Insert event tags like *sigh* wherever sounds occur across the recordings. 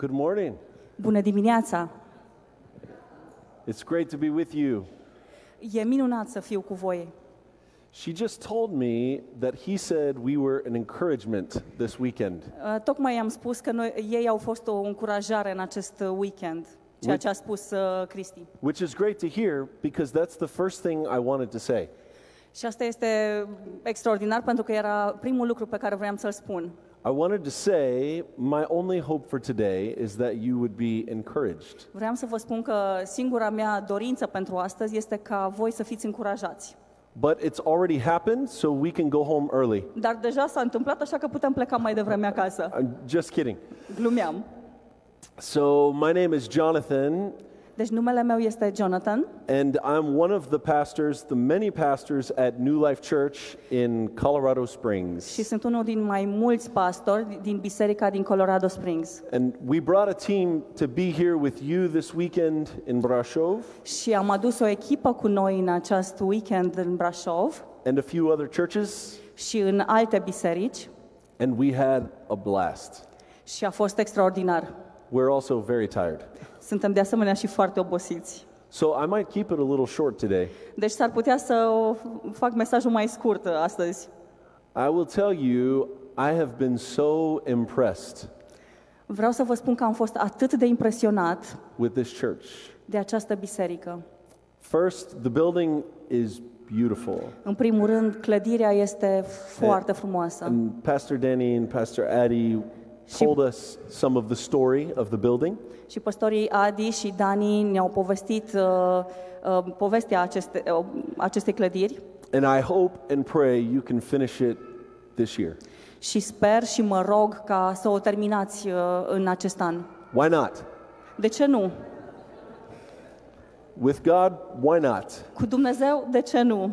Good morning. Bună dimineața! It's great to be with you. E minunat să fiu cu voi. She just told me that he said we were an encouragement this weekend. Uh, Tocmai am spus că noi, ei au fost o încurajare în acest uh, weekend, ceea ce a spus uh, Cristi. Which is great to hear because that's the first thing I wanted to say. Și asta este extraordinar pentru că era primul lucru pe care vreau să-l spun. I wanted to say my only hope for today is that you would be encouraged. Vreau să vă spun că singura mea dorință pentru astăzi este ca voi să fiți încurajați. But it's already happened, so we can go home early. Dar deja s-a întâmplat, așa că putem pleca mai devreme acasă. I'm just kidding. Glumeam. So, my name is Jonathan, Deci numele meu este Jonathan and I'm one of the pastors, the many pastors at New Life Church in Colorado Springs. și sunt unul din mai mulți pastori din biserica din Colorado Springs. And we brought a team to be here with you this weekend in Brasov Și am adus o echipă cu noi în acest weekend în Brașov and a few other churches, și în alte biserici and we had a blast. și a fost extraordinar. We're also very tired. Suntem de asemenea și foarte obosiți. So I might keep it a little short today. Deci s-ar putea să o fac mesajul mai scurt astăzi. I will tell you, I have been so impressed Vreau să vă spun că am fost atât de impresionat with this church. de această biserică. First, the building is beautiful. În primul rând, clădirea este foarte frumoasă. And Pastor Danny and Pastor Addie told us some of the story of the building. Și păstorii Adi și Dani ne-au povestit uh, uh, povestea aceste, uh, acestei clădiri And I hope and pray you can finish it this year. și sper și mă rog ca să o terminați uh, în acest an. Why not? De ce nu? With God, why not? Cu Dumnezeu, de ce nu?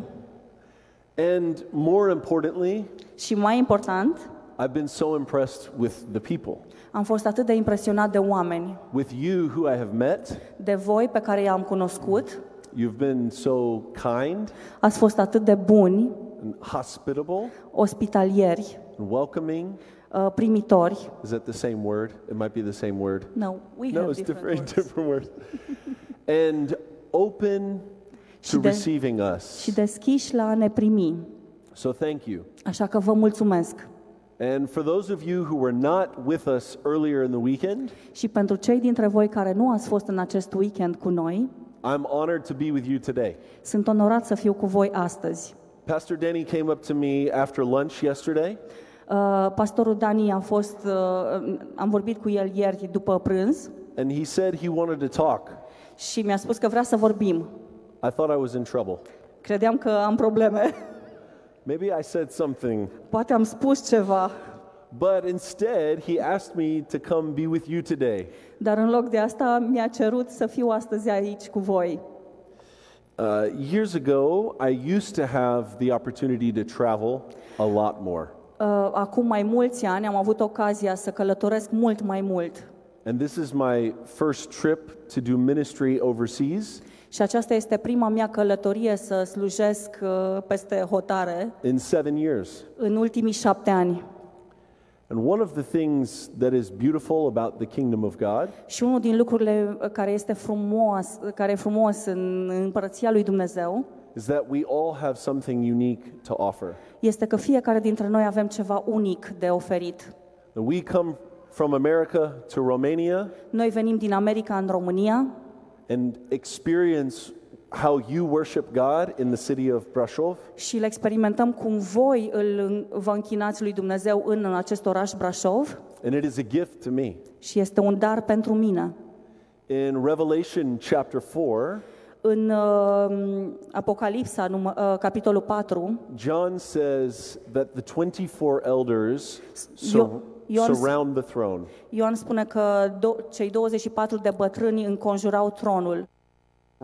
And more importantly, Și mai important, I've been so impressed with the people, am fost atât de impresionat de oameni, with you who I have met. de voi pe care i-am cunoscut. You've been so kind Ați fost atât de buni, and hospitable ospitalieri, and welcoming. uh, primitori. Is that the same word? It might be the same word. No, we No, have it's different different, words. different words. and open Și to de- receiving us. Și deschiși la a ne primi. So thank you. Așa că vă mulțumesc. And for those of you who were not with us earlier in the weekend, Și pentru cei dintre voi care nu ați fost în acest weekend cu noi, I'm honored to be with you today. sunt onorat să fiu cu voi astăzi. Pastor Danny came up to me after lunch yesterday, Uh, pastorul Dani a fost, uh, am vorbit cu el ieri după prânz and he said he wanted to talk. și mi-a spus că vrea să vorbim. I thought I was in trouble. Credeam că am probleme. *laughs* Maybe I said something, Poate am spus ceva, but instead he asked me to come be with you today. dar în loc de asta mi-a cerut să fiu astăzi aici cu voi. Uh, years ago, I used to have the opportunity to travel a lot more. Uh, acum mai mulți ani am avut ocazia să călătoresc mult mai mult. And this is my first trip to do ministry overseas Și aceasta este prima mea călătorie să slujesc uh, peste hotare in seven years. în ultimii șapte ani. And one of the things that is beautiful about the kingdom of God Și unul din lucrurile uh, care este frumos, care e frumos în împărăția lui Dumnezeu is that we all have something unique to offer. este că fiecare dintre noi avem ceva unic de oferit. And we come from America to Romania Noi venim din America în România and experience how you worship God in the city of Brasov. și le experimentăm cum voi îl, vă închinați lui Dumnezeu în acest oraș Brașov And it is a gift to me. și este un dar pentru mine. In Revelation chapter 4, În uh, Apocalipsa, numă, uh, capitolul 4, John says that the 24 elders sur- Io- Ioan- surround the throne. Ioan spune că do- cei 24 de bătrâni înconjurau tronul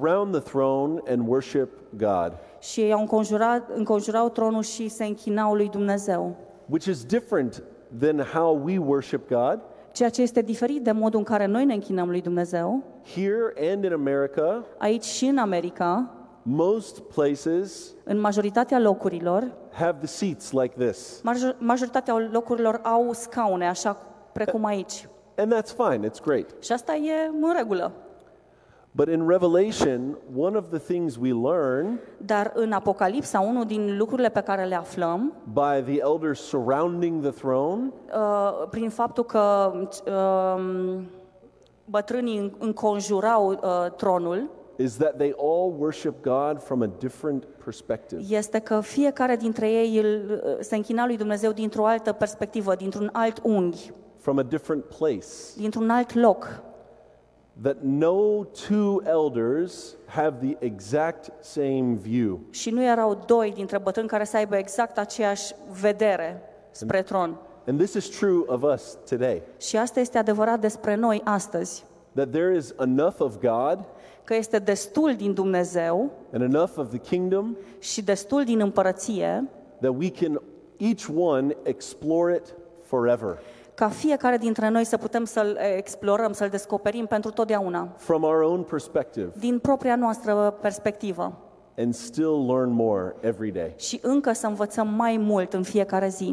Around the throne and worship God, și ei au înconjurat, înconjurau tronul și se închinau lui Dumnezeu. which is different than how we worship God. Ceea ce este diferit de modul în care noi ne închinăm lui Dumnezeu, Here and in America, aici și în America, most places în majoritatea locurilor, have the seats like this. major- majoritatea locurilor au scaune, așa precum aici. And that's fine, it's great. Și asta e în regulă. But in Revelation, one of the things we learn Dar în Apocalipsa, unul din lucrurile pe care le aflăm, by the elders surrounding the throne uh, prin faptul că uh, bătrânii înconjurau uh, tronul, is that they all worship God from a different perspective. este că fiecare dintre ei îl, uh, se închina lui Dumnezeu dintr-o altă perspectivă, dintr-un alt unghi, From a different place. dintr-un alt loc. That no two elders have the exact same view. Și nu erau doi dintre bătrâni care să aibă exact aceeași vedere spre tron. And this is true of us today. Și asta este adevărat despre noi astăzi, That there is enough of God că este destul din Dumnezeu and enough of the kingdom și destul din împărăție that we can each one explore it forever ca fiecare dintre noi să putem să-l explorăm, să-l descoperim pentru totdeauna, from our own perspective din propria noastră perspectivă and still learn more every day. și încă să învățăm mai mult în fiecare zi.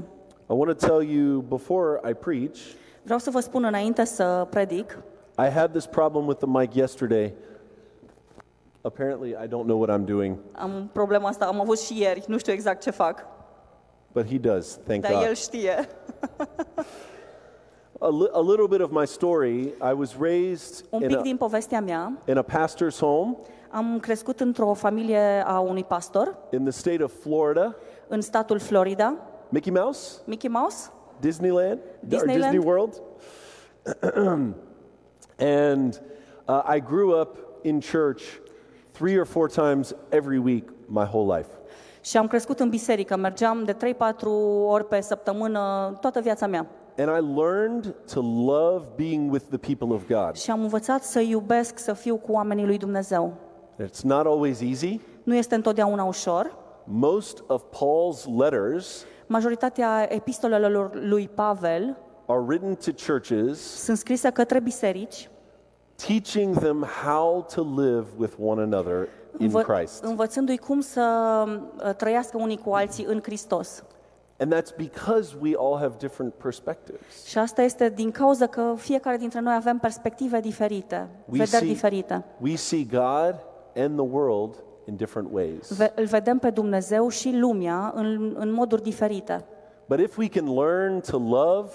I want to tell you before I preach, Vreau să vă spun înainte să predic, I had this problem with the mic yesterday. Apparently, I don't know what I'm doing, am problema asta, am avut și ieri, nu știu exact ce fac, but he does, thank dar el God. știe. *laughs* A, li- a little bit of my story I was raised Un in pic a, din povestea mea, in a pastor's home am crescut într-o familie a unui pastor in the state of Florida. în statul Florida, Mickey Mouse? Mickey Mouse, Disneyland? Disneyland. Or Disney World? *clears throat* and uh, I grew up in church three or four times every week my whole life. și am crescut în biserică, mergeam de 3-4 ori pe săptămână toată viața mea. And I learned to love being with the people of God. Și am învățat să iubesc, să fiu cu oamenii lui Dumnezeu. It's not always easy. Nu este întotdeauna ușor. Most of Paul's letters Majoritatea epistolelor lui Pavel are written to churches sunt scrise către biserici, teaching them how to live with one another in învă- Christ. învățându-i cum să uh, trăiască unii cu alții în Hristos. And that's because we all have different perspectives. Și asta este din cauza că fiecare dintre noi avem perspective diferite, We vederi see, diferite. we see God and the world in different ways. Ve- îl vedem pe Dumnezeu și lumea în, în moduri diferite. But if we can learn to love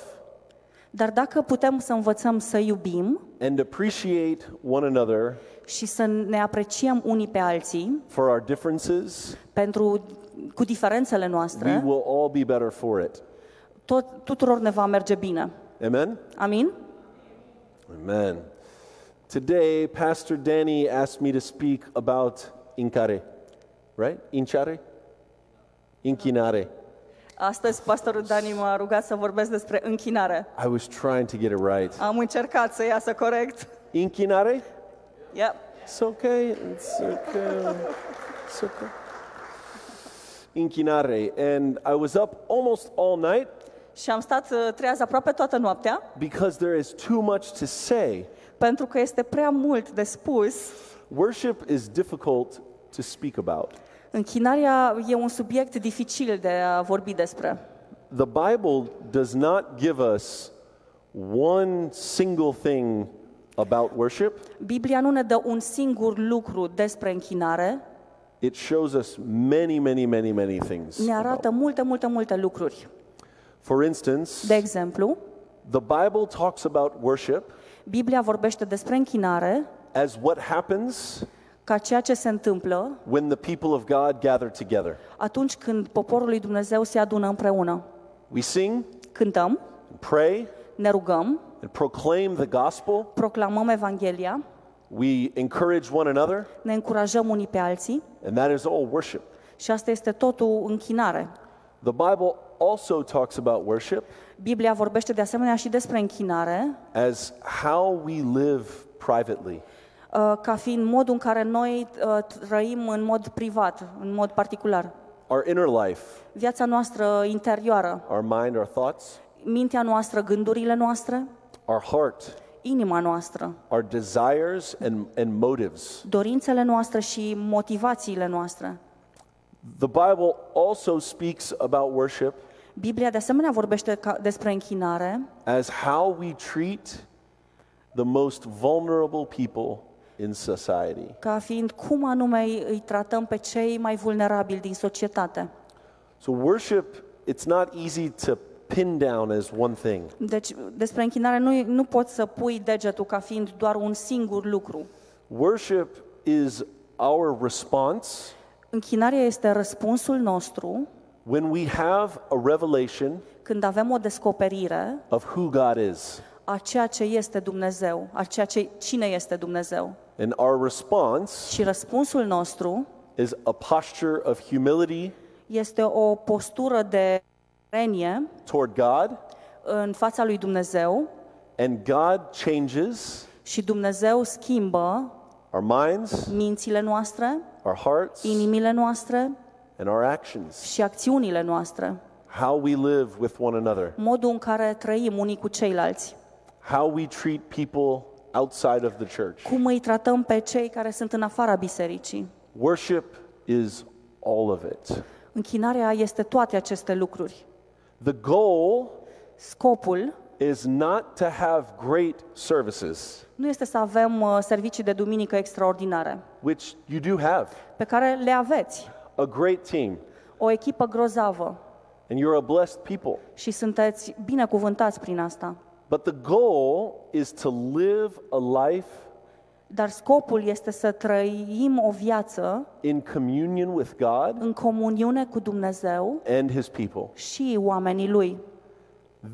Dar dacă putem să învățăm să iubim and appreciate one another și să ne apreciem unii pe alții for our differences, pentru cu diferențele we noastre, will all be better for it. tot, tuturor ne va merge bine. Amen? Amin? Amen. Today, Pastor Danny asked me to speak about incare, right? Inchare? Inchinare. Astăzi pastorul Dani m-a rugat să vorbesc despre închinare. I was trying to get it right. Am încercat să iasă corect. Inchinare? Yep. It's okay. It's okay. It's okay. Inchinare. And I was up almost all night Și am stat uh, treaz aproape toată noaptea, because there is too much to say. pentru că este prea mult de spus. Worship is difficult to speak about. Închinarea e un subiect dificil de a vorbi despre. The Bible does not give us one single thing about worship. Biblia nu ne dă un singur lucru despre închinare, It shows us many, many, many, many things. ne about- arată multe, multe, multe lucruri. For instance, De exemplu, the Bible talks about worship Biblia vorbește despre închinare as what happens ca ceea ce se întâmplă when the people of God gather together. atunci când poporul lui Dumnezeu se adună împreună. We sing, Cântăm, pray, ne rugăm, and proclaim the gospel. proclamăm Evanghelia, We encourage one another, ne încurajăm unii pe alții and that is all worship. și asta este totul închinare. The Bible also talks about worship Biblia vorbește de asemenea și despre închinare as how we live privately. Uh, ca fiind modul în care noi uh, trăim în mod privat, în mod particular. Our inner life, Viața noastră interioară, our mind, our thoughts, mintea noastră, gândurile noastre, our heart, inima noastră, our desires and, and motives. dorințele noastre și motivațiile noastre. The Bible also speaks about worship Biblia de asemenea vorbește ca, despre închinare as how we treat the most vulnerable people in society. ca fiind cum anume îi îi tratăm pe cei mai vulnerabili din societate. So, worship, it's not easy to pin down as one thing. Deci, despre închinare nu, nu poți să pui degetul ca fiind doar un singur lucru. Worship is our response Închinarea este răspunsul nostru when we have a revelation când avem o descoperire of who God is. A ceea ce este Dumnezeu, a ceea ce, cine este Dumnezeu. And our response Și răspunsul nostru is a posture of humility este o postură de renie toward God, în fața lui Dumnezeu. And God changes și Dumnezeu schimbă our minds, mințile noastre, our hearts, inimile noastre and our actions, și acțiunile noastre, how we live with one another, modul în care trăim unii cu ceilalți, how we treat people outside of the church. cum îi tratăm pe cei care sunt în afara bisericii. Worship is all of it. Închinarea este toate aceste lucruri. The goal Scopul is not to have great services, nu este să avem uh, servicii de duminică extraordinare, which you do have, pe care le aveți, a great team, o echipă grozavă and you're a blessed people. și sunteți binecuvântați prin asta. But the goal is to live a life Dar scopul este să trăim o viață in communion with God în comuniune cu Dumnezeu and His people. și oamenii Lui.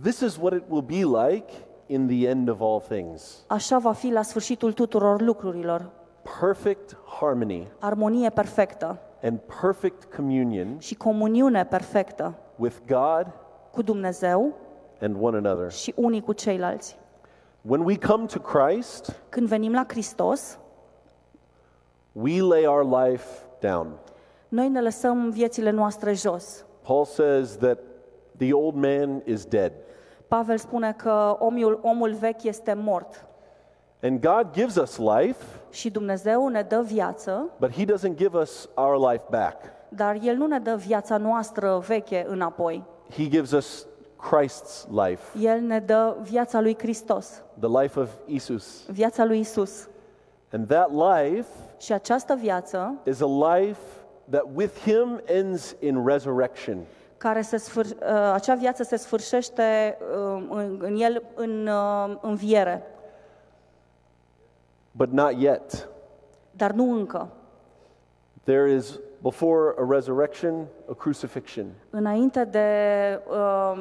This is what it will be like in the end of all things Așa va fi la sfârșitul tuturor lucrurilor. perfect harmony Armonie perfectă and perfect communion și comuniune perfectă with God cu Dumnezeu and one another. și unii cu ceilalți. When we come to Christ, Când venim la Hristos, we lay our life down. noi ne lăsăm viețile noastre jos. Paul says that the old man is dead. Pavel spune că omul, omul vechi este mort And God gives us life, și Dumnezeu ne dă viață, but He doesn't give us our life back. dar El nu ne dă viața noastră veche înapoi. He gives us Christ's life, El ne dă viața lui Hristos, the life of Jesus. viața lui Isus. And that life Și această viață, is a life that with Him ends in resurrection. care se sfâr, uh, acea viață se sfârșește uh, în, în El în uh, înviere, But not yet. dar nu încă. There is, before a resurrection, a crucifixion. Înainte de uh,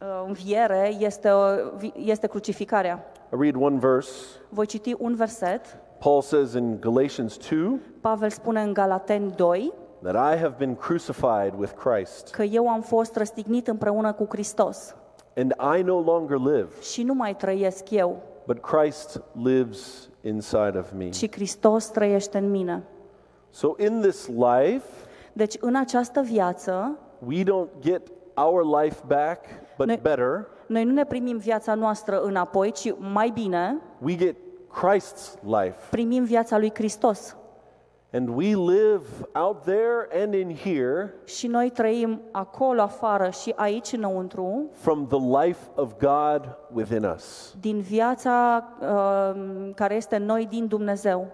uh, înviere este, uh, este crucificarea. I read one verse. Voi citi un verset. Paul says in Galatians 2 Pavel spune în Galateni 2 that I have been crucified with Christ, că eu am fost răstignit împreună cu Hristos and I no longer live, și nu mai trăiesc eu, but Christ lives inside of me. ci Hristos trăiește în mine. So in this life, Deci în această viață, we don't get our life back, but Ne- better. noi nu ne primim viața noastră înapoi, ci mai bine We get Christ's life. primim viața lui Hristos. And we live out there and in here Și noi trăim acolo afară și aici înăuntru from the life of God within us. din viața uh, care este în noi din Dumnezeu.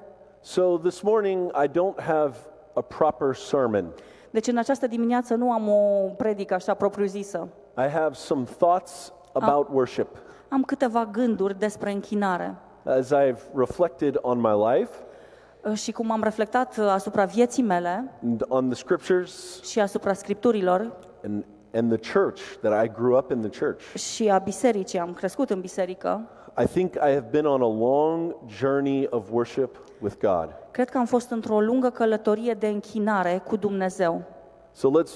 So this morning, I don't have a proper sermon. Deci în această dimineață nu am o predică așa propriu-zisă. I have some thoughts about worship. Am câteva gânduri despre închinare. As I've reflected on my life Uh, Și cum am reflectat uh, asupra vieții mele and on the scriptures și asupra scripturilor and, and the church that I grew up in the church, și a bisericii, am crescut în biserică, I think I have been on a long journey of worship with God. cred că am fost într-o lungă călătorie de închinare cu Dumnezeu. So let's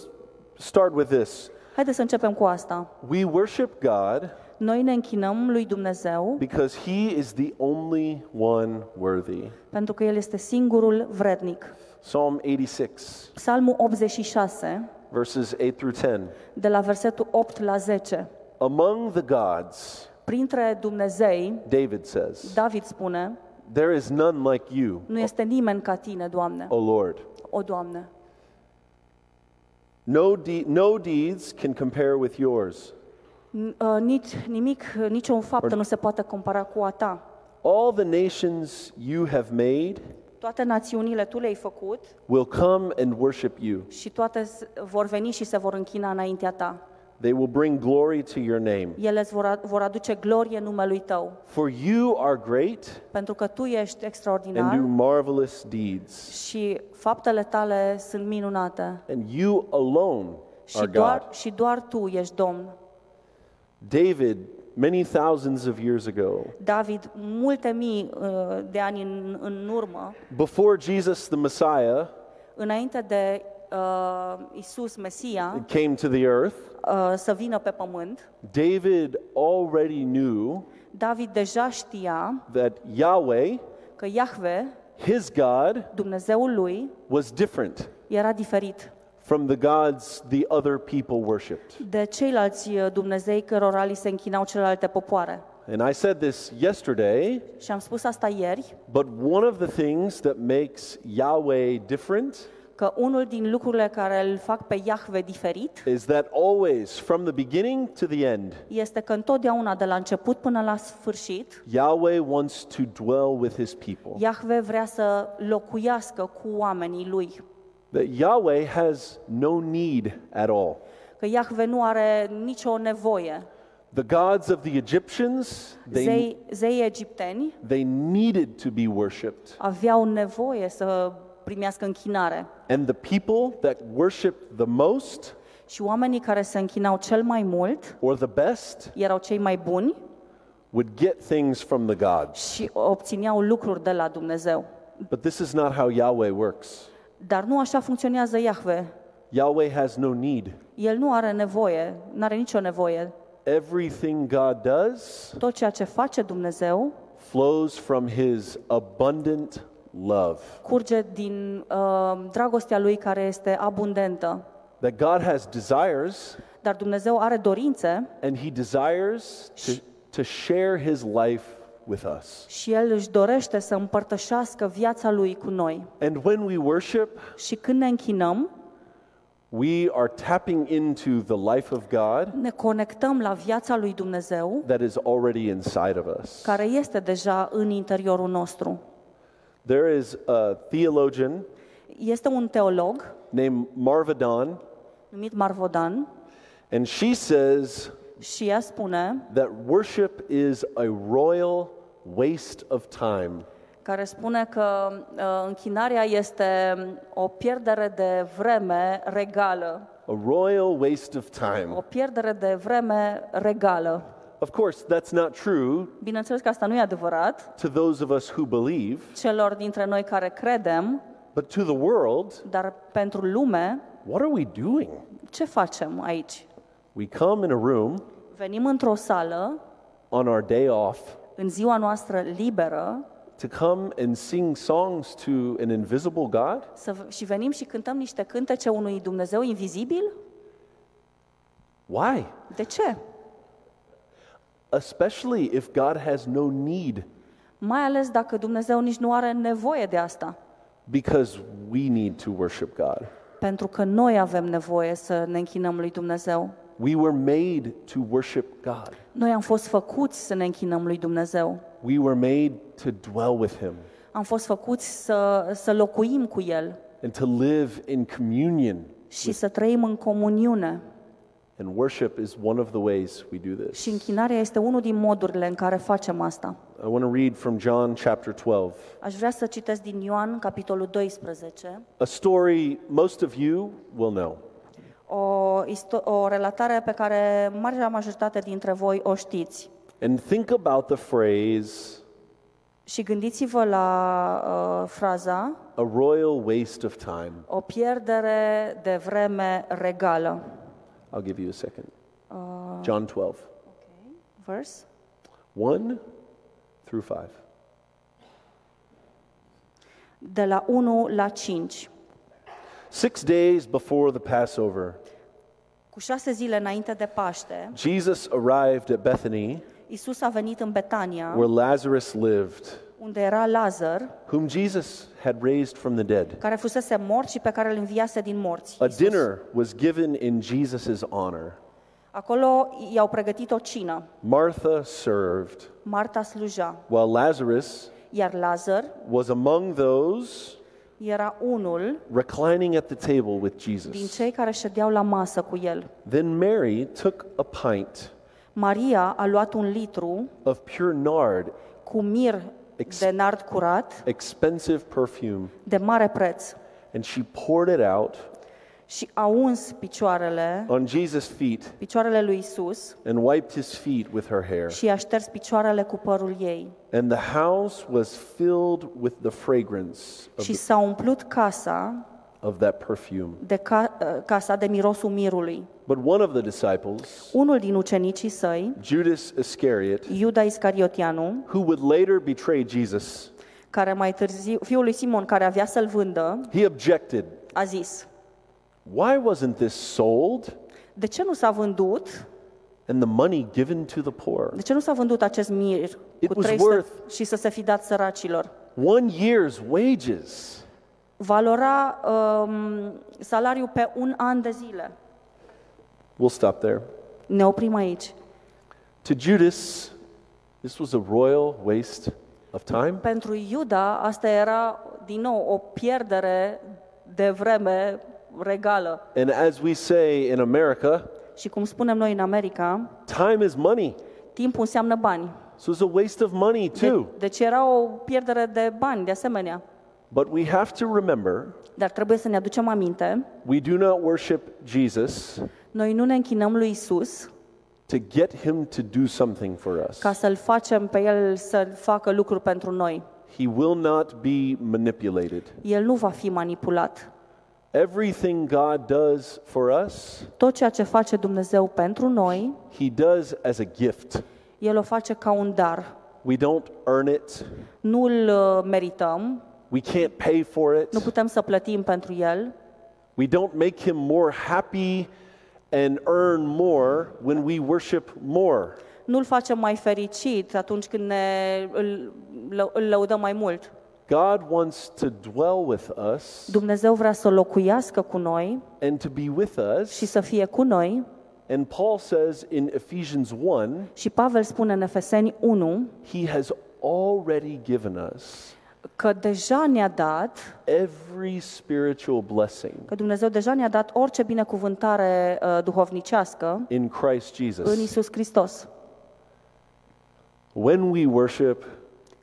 start with this. Haideți să începem cu asta. We worship God Noi ne închinăm lui Dumnezeu because He is the only one worthy. pentru că El este singurul vrednic. Psalm 86, Psalmul 86, verses 8 through 10. de la versetul 8 la 10. Among the gods, Printre Dumnezei, David says, David spune, There is none like you, nu este nimeni ca tine, Doamne, O Lord. o Doamne. No, de- no deeds can compare with yours. N- uh, Nici, nimic, uh, nicio faptă nu se poate compara cu a ta. All the nations you have made Toate națiunile tu le-ai făcut will come and worship you. și toate s- vor veni și se vor închina înaintea ta. They will bring glory to your name. Ele îți vor, a- vor aduce glorie numelui tău, For you are great pentru că tu ești and extraordinar do marvelous deeds. și faptele tale sunt minunate. And you alone Și are doar, God. și doar tu ești Domn. David, many thousands of years ago, David, multe mii uh, de ani în, în urmă, before Jesus the Messiah înainte de uh, Isus Mesia came to the earth, uh, să vină pe pământ, David already knew David deja știa that Yahweh, că Iahve, his God, Dumnezeul lui, was different era diferit from the gods the other people worshipped. de ceilalți uh, Dumnezei cărora li se închinau celelalte popoare. And I said this yesterday, Și am spus asta ieri, but one of the things that makes Yahweh different că unul din lucrurile care îl fac pe Iahve diferit is that always, from the beginning to the end, este că întotdeauna, de la început până la sfârșit, Yahweh wants to dwell with his people. Iahve vrea să locuiască cu oamenii lui. That Yahweh has no need at all. Că Iahve nu are nicio nevoie. The gods of the Egyptians, they, Zei, zei egipteni they needed to be worshipped. aveau nevoie să primească închinare. And the people that worshiped the most Și oamenii care se închinau cel mai mult or the best erau cei mai buni would get things from the gods. și obțineau lucruri de la Dumnezeu. But this is not how Yahweh works. Dar nu așa funcționează Iahve. Yahweh has no need. El nu are nevoie, nu are nicio nevoie. Everything God does Tot ceea ce face Dumnezeu flows from his abundant love. curge din uh, dragostea lui care este abundentă. That God has desires Dar Dumnezeu are dorințe and he desires to, to share his life with us. și El își dorește să împărtășească viața lui cu noi. And when we worship, Și când ne închinăm, we are tapping into the life of God ne conectăm la viața lui Dumnezeu that is already inside of us. care este deja în interiorul nostru. There is a theologian Este un teolog named Marvadan, numit Marvodan and she says și ea spune, that worship is a royal waste of time. care spune că uh, închinarea este o pierdere de vreme regală. A royal waste of O time. pierdere de vreme regală. Of course, that's not true Bineînțeles că asta nu e adevărat to those of us who believe, celor dintre noi care credem, but to the world, dar pentru lume, what are we doing? ce facem aici? We come in a room Venim într-o sală, on our day off în ziua noastră liberă, to come and sing songs to an invisible God? să, și venim și cântăm niște cântece unui Dumnezeu invizibil? Why? De ce? Especially if God has no need, Mai ales dacă Dumnezeu nici nu are nevoie de asta. because we need to worship God. Pentru că noi avem nevoie să ne închinăm lui Dumnezeu. We were made to worship God. Noi am fost făcuți să ne închinăm lui Dumnezeu. We were made to dwell with Him Am fost făcuți să, să locuim cu El and to live in communion. și să trăim în comuniune. And worship is one of the ways we do this. Și închinarea este unul din modurile în care facem asta. I want to read from John chapter 12, Aș vrea să citesc din Ioan, capitolul 12, a story most of you will know. o, isto- o relatare pe care marea majoritate dintre voi o știți. And think about the phrase, Și gândiți-vă la uh, fraza a royal waste of time. o pierdere de vreme regală. I'll give you a second. Uh, John 12, Okay. Verse? 1 through 5. De la 1 la 5. Six days before the Passover, Cu șase zile înainte de Paște, Jesus arrived at Bethany, Isus a venit în Betania, where Lazarus lived, unde era Lazar, whom Jesus had raised from the dead. care fusese mort și pe care îl înviase din morți. A Iisus. dinner was given in Jesus' honor. Acolo i-au pregătit o cină. Martha served, Marta sluja, while Lazarus iar Lazar was among those era unul reclining at the table with din Jesus. cei care ședeau la masă cu el. Then Mary took a pint Maria a luat un litru of pure nard, cu mir Ex- de nard curat, expensive perfume, de mare preț, and she poured it out și a uns picioarele, on Jesus' feet picioarele lui Isus and wiped his feet with her hair. și i-a șters picioarele cu părul ei. And the house was filled with the fragrance of, Și s-a umplut casa of that perfume. de ca, uh, casa de mirosul mirului. But one of the disciples, Unul din ucenicii săi, Judas Iscariot, Iuda Iscariotianu, who would later betray Jesus, care mai târziu, fiul lui Simon, care avea să-l vândă, he objected. a zis, Why wasn't this sold de ce nu s-a vândut, and the money given to the poor? de ce nu s-a vândut acest mir It cu was 300 worth- și să se fi dat săracilor? One year's wages. Valora um, salariul pe un an de zile. We'll stop there. Ne oprim aici. To Judas, this was a royal waste of time. Pentru Iuda, asta era, din nou, o pierdere de vreme regală. And as we say in America, Și cum spunem noi în America, time is money. timpul înseamnă bani. So it's a waste of money De, too. deci era o pierdere de bani, de asemenea. But we have to remember Dar trebuie să ne aducem aminte, we do not worship Jesus noi nu ne închinăm lui Isus to get him to do something for us. ca să-l facem pe el să facă lucruri pentru noi. He will not be manipulated. El nu va fi manipulat. Everything God does for us, Tot ceea ce face Dumnezeu pentru noi, he does as a gift. El o face ca un dar. We don't earn it. Nu îl uh, merităm, We can't pay for nu it. putem să plătim pentru el, We don't make him more happy and earn more when we worship more. nu îl facem mai fericit atunci când ne, îl, lă- îl lăudăm mai mult. God wants to dwell with us Dumnezeu vrea să locuiască cu noi and to be with us. și să fie cu noi. And Paul says in Ephesians 1, Și Pavel spune în Efeseni 1 he has already given us că deja ne-a dat, every spiritual blessing că Dumnezeu deja ne-a dat orice binecuvântare uh, duhovnicească in Christ în Jesus. Isus Hristos. When we worship,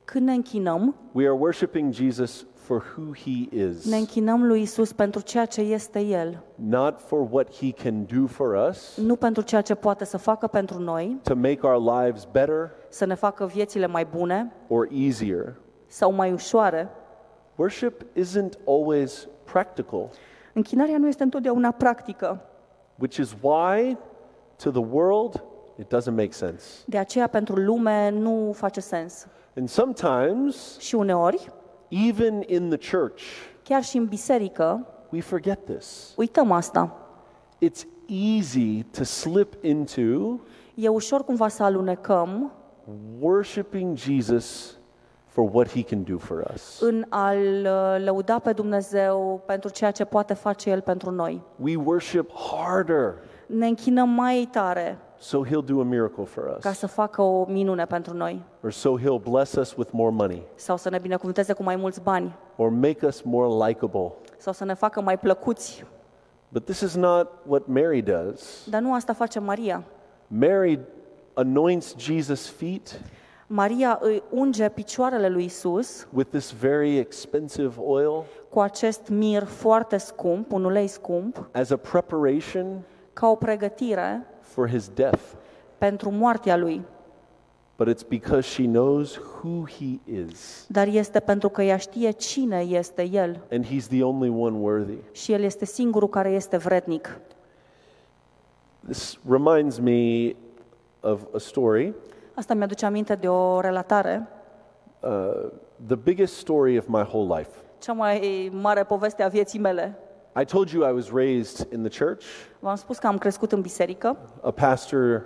Când ne închinăm, we are worshiping Jesus for who he is, ne închinăm lui Isus pentru ceea ce este El, not for what he can do for us nu pentru ceea ce poate să facă pentru noi, to make our lives better să ne facă viețile mai bune or easier. Sau mai ușoare. Worship isn't always practical, Închinarea nu este întotdeauna practică. which is why to the world it doesn't make sense. De aceea pentru lume nu face sens. And sometimes, Și uneori, even in the church, chiar și în biserică, we forget this. uităm asta. It's easy to slip into E ușor cumva să alunecăm worshiping Jesus for what he can do for us. în a-L uh, lăuda pe Dumnezeu pentru ceea ce poate face El pentru noi. We worship harder Ne închinăm mai tare so he'll do a miracle for ca us, să facă o minune pentru noi or so he'll bless us with more money, sau să ne binecuvânteze cu mai mulți bani or make us more likable. sau să ne facă mai plăcuți. But this is not what Mary does. Dar nu asta face Maria. Mary anoints Jesus' feet Maria îi unge picioarele lui Isus with this very expensive oil cu acest mir foarte scump, un ulei scump, as a preparation ca o pregătire for his death. pentru moartea lui. But it's because she knows who he is, Dar este pentru că ea știe cine este El and he's the only one worthy. și El este singurul care este vrednic. This reminds me of a story. Asta mi-aduce aminte de o relatare, Uh, the biggest story of my whole life. cea mai mare poveste a vieții mele. I told you I was raised in the church, V-am spus că am crescut în biserică, a pastor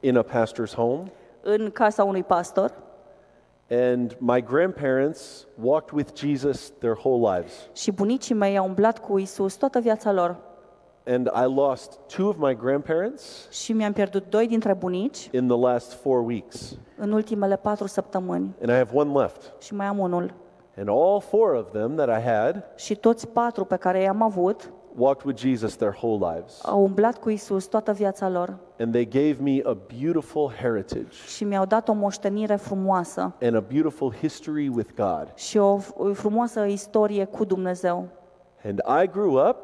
in a pastor's home, în casa unui pastor and my grandparents walked with Jesus their whole lives. și bunicii mei au umblat cu Isus toată viața lor. And I lost two of my grandparents și mi-am pierdut doi dintre bunici in the last four weeks, în ultimele patru săptămâni and I have one left. și mai am unul. And all four of them that I had Și toți patru pe care i-am avut walked with Jesus their whole lives, au umblat cu Isus toată viața lor and they gave me a beautiful heritage și mi-au dat o moștenire frumoasă and a beautiful history with God. și o, o frumoasă istorie cu Dumnezeu. And I grew up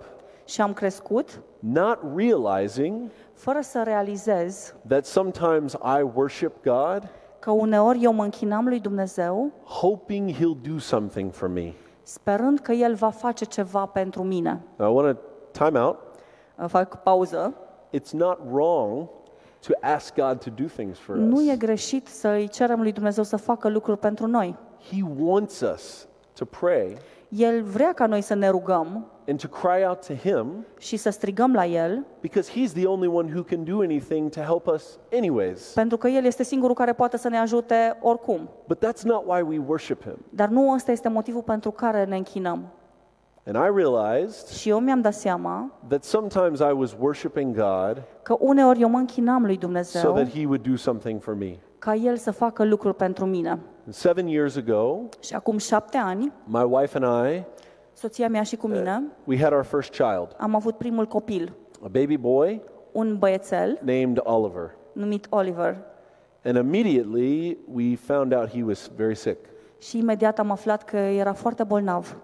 Și am crescut not realizing fără să realizez that sometimes I worship God că uneori eu mă închinam lui Dumnezeu hoping He'll do something for me. sperând că El va face ceva pentru mine. Now, I want to time out. Fac pauză. It's not wrong to ask God to do things for Nu us. e greșit să îi cerem lui Dumnezeu să facă lucruri pentru noi. He wants us to pray El vrea ca noi să ne rugăm and to cry out to Him și să strigăm la El, because He's the only one who can do anything to help us, anyways. pentru că El este singurul care poate să ne ajute oricum. But that's not why we worship Him. Dar nu ăsta este motivul pentru care ne închinăm. And I realized Și eu mi-am dat seama that sometimes I was worshiping God că uneori eu mă închinam lui so Dumnezeu that He would do something for me. ca El să facă lucruri pentru mine. And seven years ago, Și acum șapte ani, my wife and I, soția mea și cu mine, we had our first child, am avut primul copil, a baby boy un băiețel named Oliver. numit Oliver. And immediately we found out he was very sick. Și imediat am aflat că era foarte bolnav.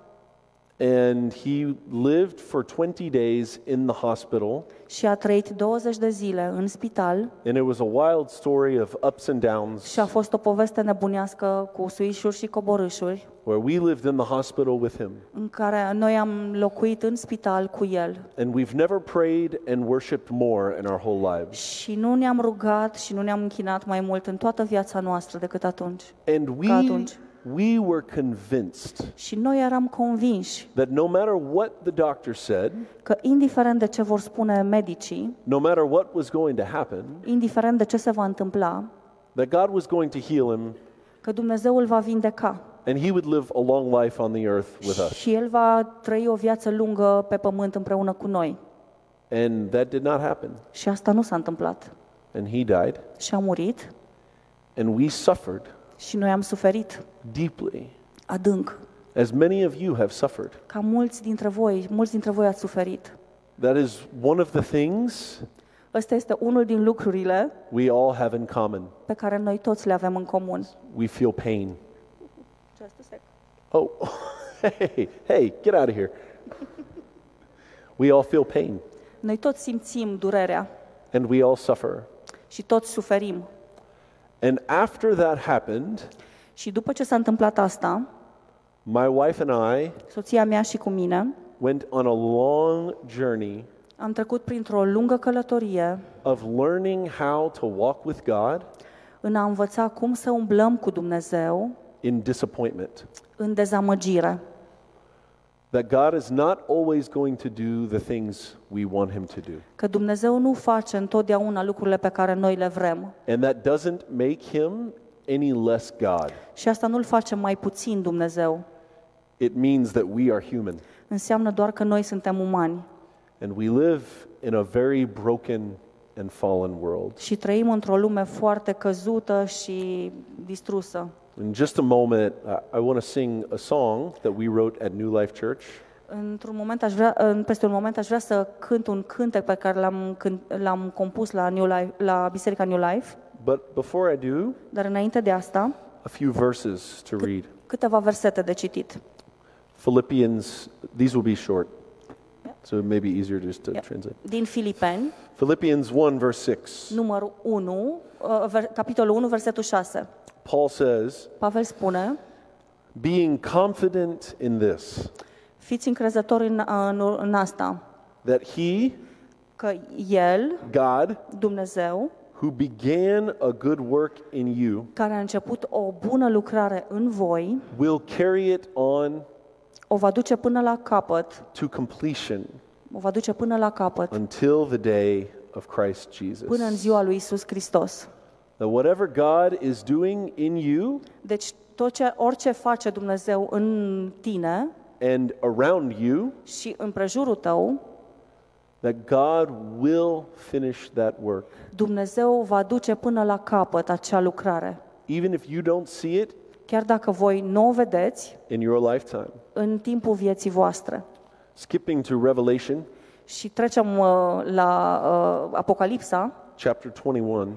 And he lived for 20 days in the hospital. Și a trăit 20 de zile în spital And it was a wild story of ups and downs și a fost o poveste nebunească cu suișuri și coborâșuri, where we lived in the hospital with him. în care noi am locuit în spital cu el. And we've never prayed and worshiped more in our whole lives. Și nu ne-am rugat și nu ne-am închinat mai mult în toată viața noastră decât atunci. And Ca we, atunci. We were convinced Și noi eram convinși that no matter what the doctor said, că indiferent de ce vor spune medicii, no matter what was going to happen, indiferent de ce se va întâmpla, that God was going to heal him că Dumnezeu îl va vindeca and he would live a long life on the earth with us. și el va trăi o viață lungă pe pământ împreună cu noi. And that did not happen. Și asta nu s-a întâmplat. And he died. Și a murit And we suffered și noi am suferit deeply, adânc, as many of you have suffered. ca mulți dintre voi, mulți dintre voi ați suferit. That is one of the things Ăsta este unul din lucrurile we all have in common. pe care noi toți le avem în comun. We feel pain. Oh, *laughs* hey, hey, get out of here. We all feel pain Noi toți simțim durerea and we all suffer. și toți suferim. And after that happened, Și după ce s-a întâmplat asta, my wife and I soția mea și cu mine went on a long journey am trecut printr-o lungă călătorie of learning how to walk with God în a învăța cum să umblăm cu Dumnezeu in disappointment. în dezamăgire. That God is not always going to do the things we want Him to do. Că Dumnezeu nu face întotdeauna lucrurile pe care noi le vrem. And that doesn't make Him any less God. Și asta nu-l face mai puțin Dumnezeu. It means that we are human. Înseamnă doar că noi suntem umani And we live in a very broken and fallen world. și trăim într-o lume foarte căzută și distrusă. In just a moment, I I want to sing a song that we wrote at New Life Church. Într-un moment aș vrea, în- peste un moment aș vrea să cânt un cântec pe care l-am, cânt- l-am compus la, New Life, la Biserica New Life, But before I do, dar înainte de asta, a few verses to read. câteva versete de citit. Philippians, these will be short, so it may be easier just to Yep. translate. Din Filipeni, Philippians 1, verse 6. numărul 1, uh, ver- capitolul 1, versetul 6. Paul says, Pavel spune, Being confident in this, fiți încrezători în, în, în asta, that he, că El, God, Dumnezeu, who began a good work in you, care a început o bună lucrare în voi, will carry it on o va duce până la capăt, to completion o va duce până la capăt, until the day of Christ Jesus. până în ziua lui Isus Hristos. That whatever God is doing in you Deci tot ce, orice face Dumnezeu în tine and around you, și în prejurul tău, that God will finish that work. Dumnezeu va duce până la capăt acea lucrare. Even if you don't see it Chiar dacă voi nu o vedeți in your lifetime. în timpul vieții voastre. Skipping to Revelation Și trecem uh, la uh, Apocalipsa, chapter 21,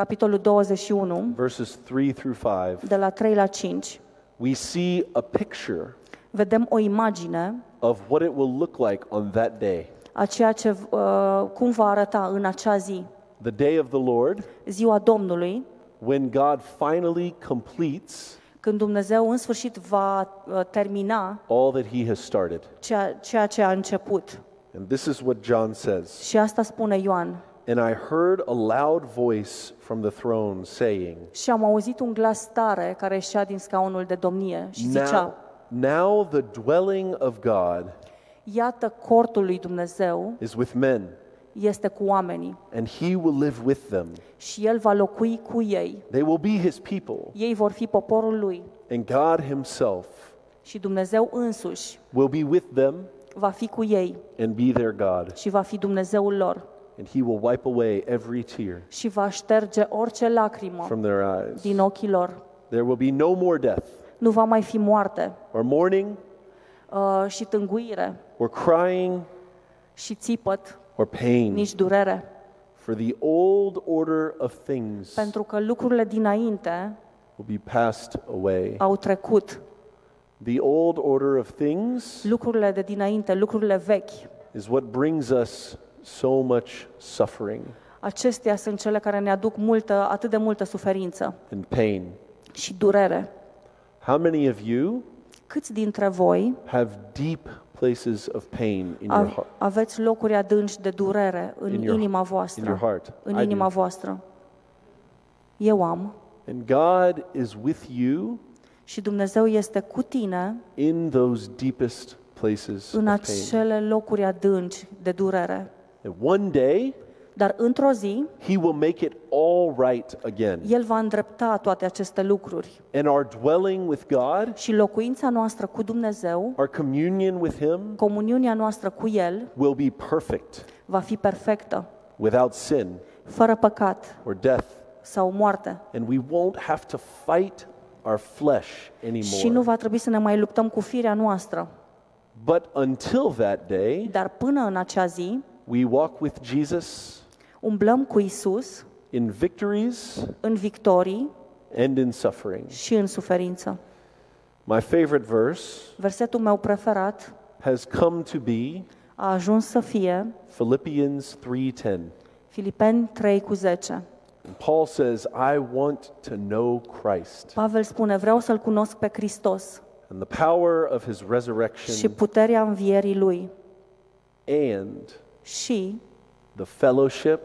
capitolul 21, verses 3 through 5, de la 3 la 5. we see a picture Vedem o imagine of what it will look like on that day. a ceea ce, uh, cum va arăta în acea zi, The day of the Lord, ziua Domnului, when God finally completes când Dumnezeu în sfârșit va uh, termina all that He has started. ceea, ceea ce a început. And this is what John says. Și asta spune Ioan. And I heard a loud voice from the throne saying, Și am auzit un glas tare care ieșea din scaunul de domnie și zicea, Now, now the dwelling of God iată cortul lui Dumnezeu is with men, este cu oamenii and He will live with them. și El va locui cu ei. They will be His people, Ei vor fi poporul lui and God Himself și Dumnezeu însuși will be with them va fi cu ei and be their God. și va fi Dumnezeul lor And He will wipe away every tear și va șterge orice lacrimă from their eyes. din ochii lor. There will be no more death, Nu va mai fi moarte or mourning, uh, și tânguire or crying, și țipăt, or pain. nici durere, For the old order of things pentru că lucrurile dinainte will be passed away. au trecut. The old order of things Lucrurile de dinainte, lucrurile vechi, is what brings us so much suffering acestea sunt cele care ne aduc multă, atât de multă suferință and pain. și durere. How many of you Câți dintre voi have deep places of pain in your a- heart? aveți locuri adânci de durere în In your- inima In voastră? your heart. În I inima do. voastră. Eu am. And God is with you Și Dumnezeu este cu tine in those deepest places în of pain. acele locuri adânci de durere. And one day Dar într-o zi, he will make it all right again. El va îndrepta toate aceste lucruri. And our dwelling with God, Și locuința noastră cu Dumnezeu, our communion with him comuniunea noastră cu El, will be perfect, va fi perfectă, without sin fără păcat or death. sau moarte. And we won't have to fight our flesh Și nu anymore. va trebui să ne mai luptăm cu firea noastră. But until that day, Dar până în acea zi, we walk with Jesus umblăm cu Isus in victories în victorii and in suffering. și în suferință. My favorite verse Versetul meu preferat has come to be a ajuns să fie Philippians 3:10. Filipeni 3 cu 10. And Paul says, "I want to know Christ Pavel spune, vreau să-L cunosc pe Hristos and the power of his și resurrection puterea învierii Lui and și, the fellowship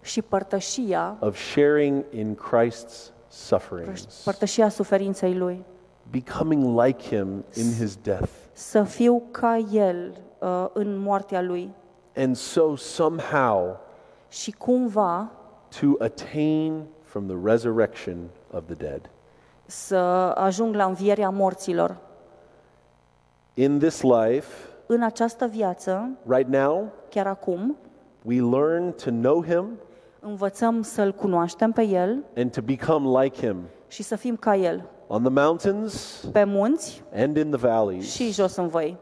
și părtășia, of sharing in Christ's sufferings, părtășia suferinței Lui. becoming like him in his death." Să fiu ca El uh, în moartea Lui And so somehow și cumva to attain from the resurrection of the dead. să ajung la învierea morților. In this life, În această viață, right now, chiar acum, we learn to know him învățăm să-L cunoaștem pe El and to become like him și să fim ca El, on the mountains pe munți and in the valleys și jos în văi.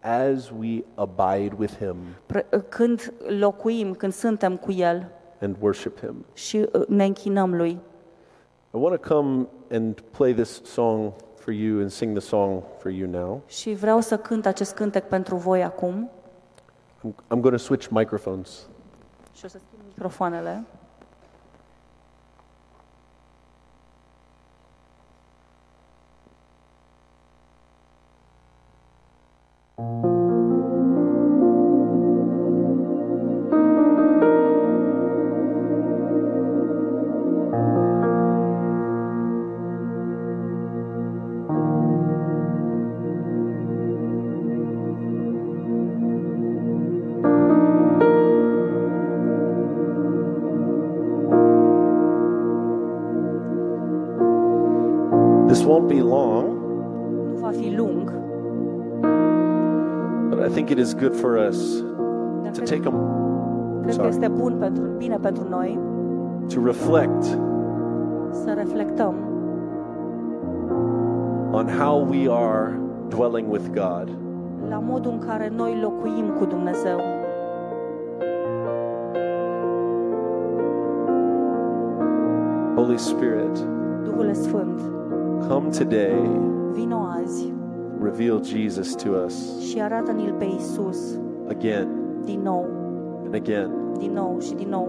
as we abide with him Pre- Când locuim, când suntem cu El and worship him. și uh, ne închinăm Lui. I want to come and play this song for you and sing the song for you now. Și vreau să cânt acest cântec pentru voi acum I'm, I'm going to switch microphones. și o să schimb microfoanele. This Nu va fi lung, but I think it is good for us to take a cred că este bun pentru, bine pentru noi to reflect să reflectăm on how we are dwelling with God. la modul în care noi locuim cu Dumnezeu. Holy Spirit, Duhul Sfânt, come today, vino azi reveal Jesus to us și arată-ne-l pe Isus again din nou, and again din nou și din nou.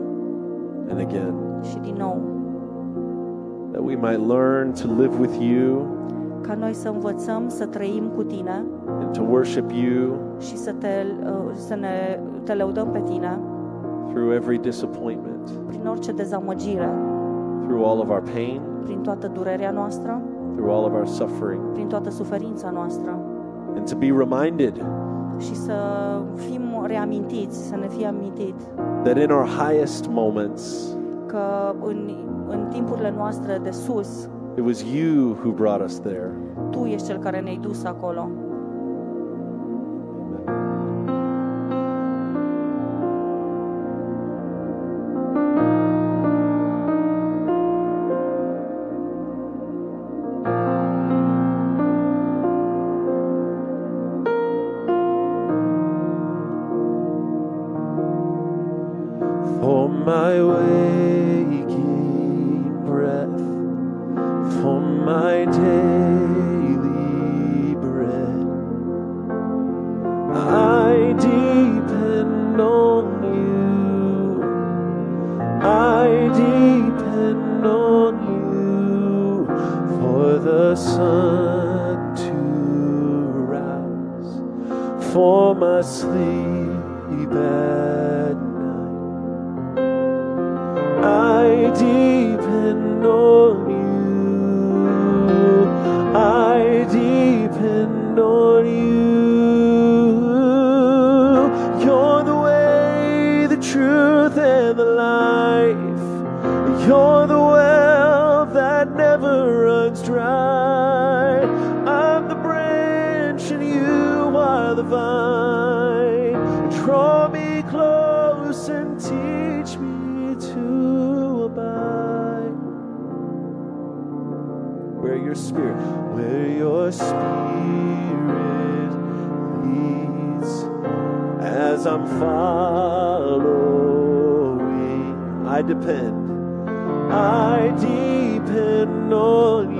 and again, și din nou, that we might learn to live with you ca noi să învățăm să trăim cu Tine and to worship you și să te, uh, să ne te lăudăm pe Tine through every disappointment, prin orice dezamăgire, through all of our pain, prin toată durerea noastră, through all of our suffering, prin toată suferința noastră and to be reminded și să fim reamintiți, să ne fie amintit that in our highest moments, că în, în timpurile noastre de sus, it was you who brought us there. Tu ești Cel care ne-ai dus acolo. For the sun to rise, for my sleep at night. I depend on you. I depend on you. Your spirit leads. As I'm following, I depend, I depend on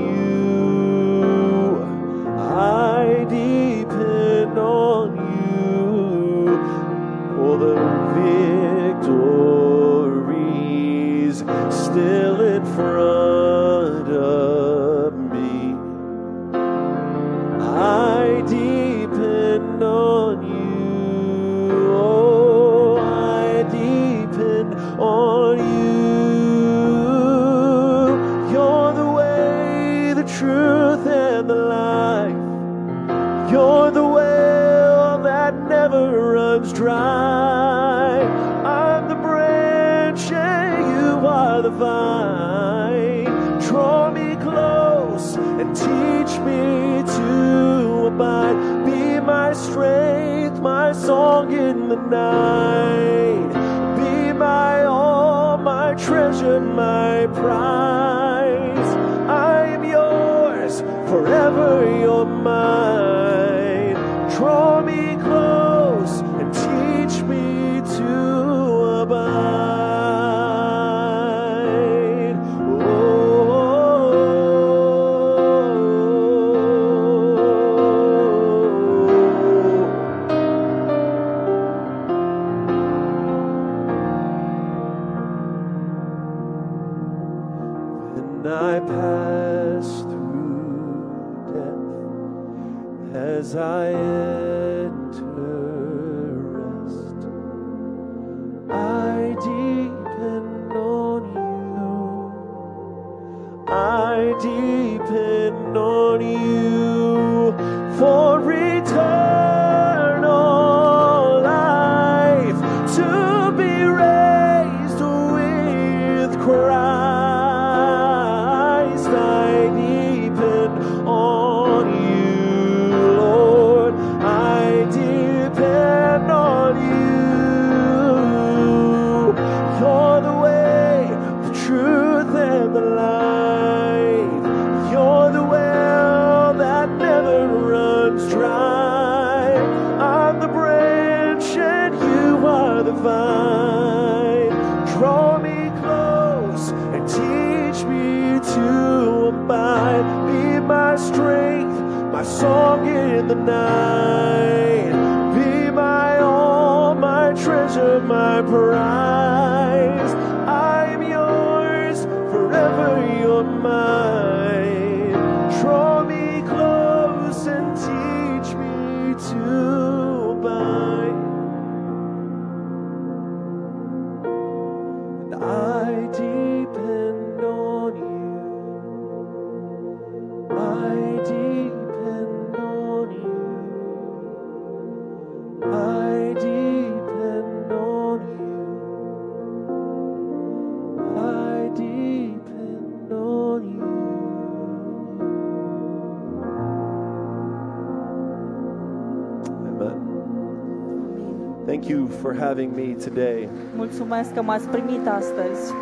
are the vine. Draw me close and teach me to abide. Be my strength, my song in the night. Be my all, my treasure, my prize. I am yours, forever you're mine. Draw I for having me today. Mulțumesc că m-ați primit astăzi.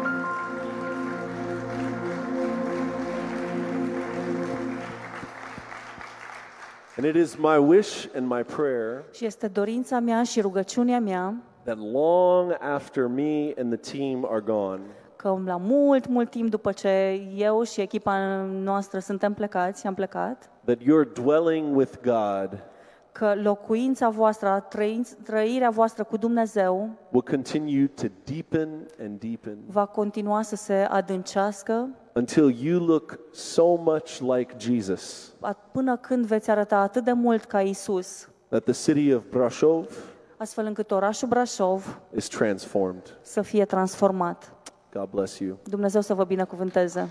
And it is my wish and my prayer Și este dorința mea și rugăciunea mea that long after me and the team are gone, că la mult, mult timp după ce eu și echipa noastră suntem plecați, am plecat, that you're dwelling with God că locuința voastră, trăinț- trăirea voastră cu Dumnezeu will continue to deepen and deepen va continua să se adâncească until you look so much like Jesus a- până când veți arăta atât de mult ca Isus, that the city of Brasov astfel încât orașul Brașov is transformed. să fie transformat. God bless you. Dumnezeu să vă binecuvânteze.